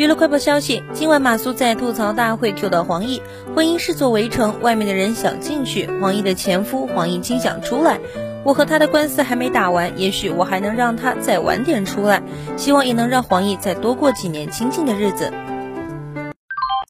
娱乐快报消息：今晚马苏在吐槽大会 Q 到黄奕，婚姻是座围城，外面的人想进去，黄奕的前夫黄奕清想出来。我和他的官司还没打完，也许我还能让他再晚点出来，希望也能让黄奕再多过几年清静的日子。